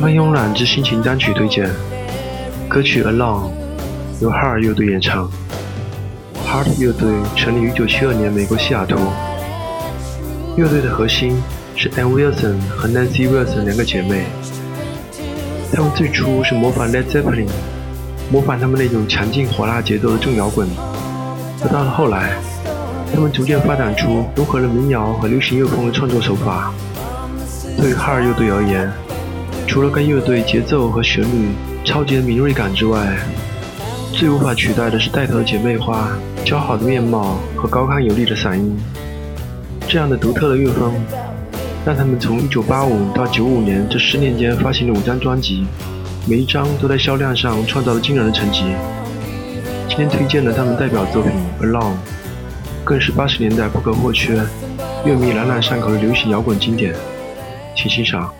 三分慵懒之心情单曲推荐，歌曲《Alone》由 Heart 乐队演唱。Heart 乐队成立于1972年美国西雅图。乐队的核心是 Ann Wilson 和 Nancy Wilson 两个姐妹。她们最初是模仿 Led Zeppelin，模仿他们那种强劲火辣节奏的重摇滚。而到了后来，他们逐渐发展出融合了民谣和流行乐风的创作手法。对于 Heart 乐队而言，除了该乐队节奏和旋律超级的敏锐感之外，最无法取代的是带头姐妹花姣好的面貌和高亢有力的嗓音。这样的独特的乐风，让他们从1985到95年这十年间发行了五张专辑，每一张都在销量上创造了惊人的成绩。今天推荐的他们代表作品《Alone》，更是80年代不可或缺、乐迷朗朗上口的流行摇滚经典，请欣赏。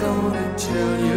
Gonna tell you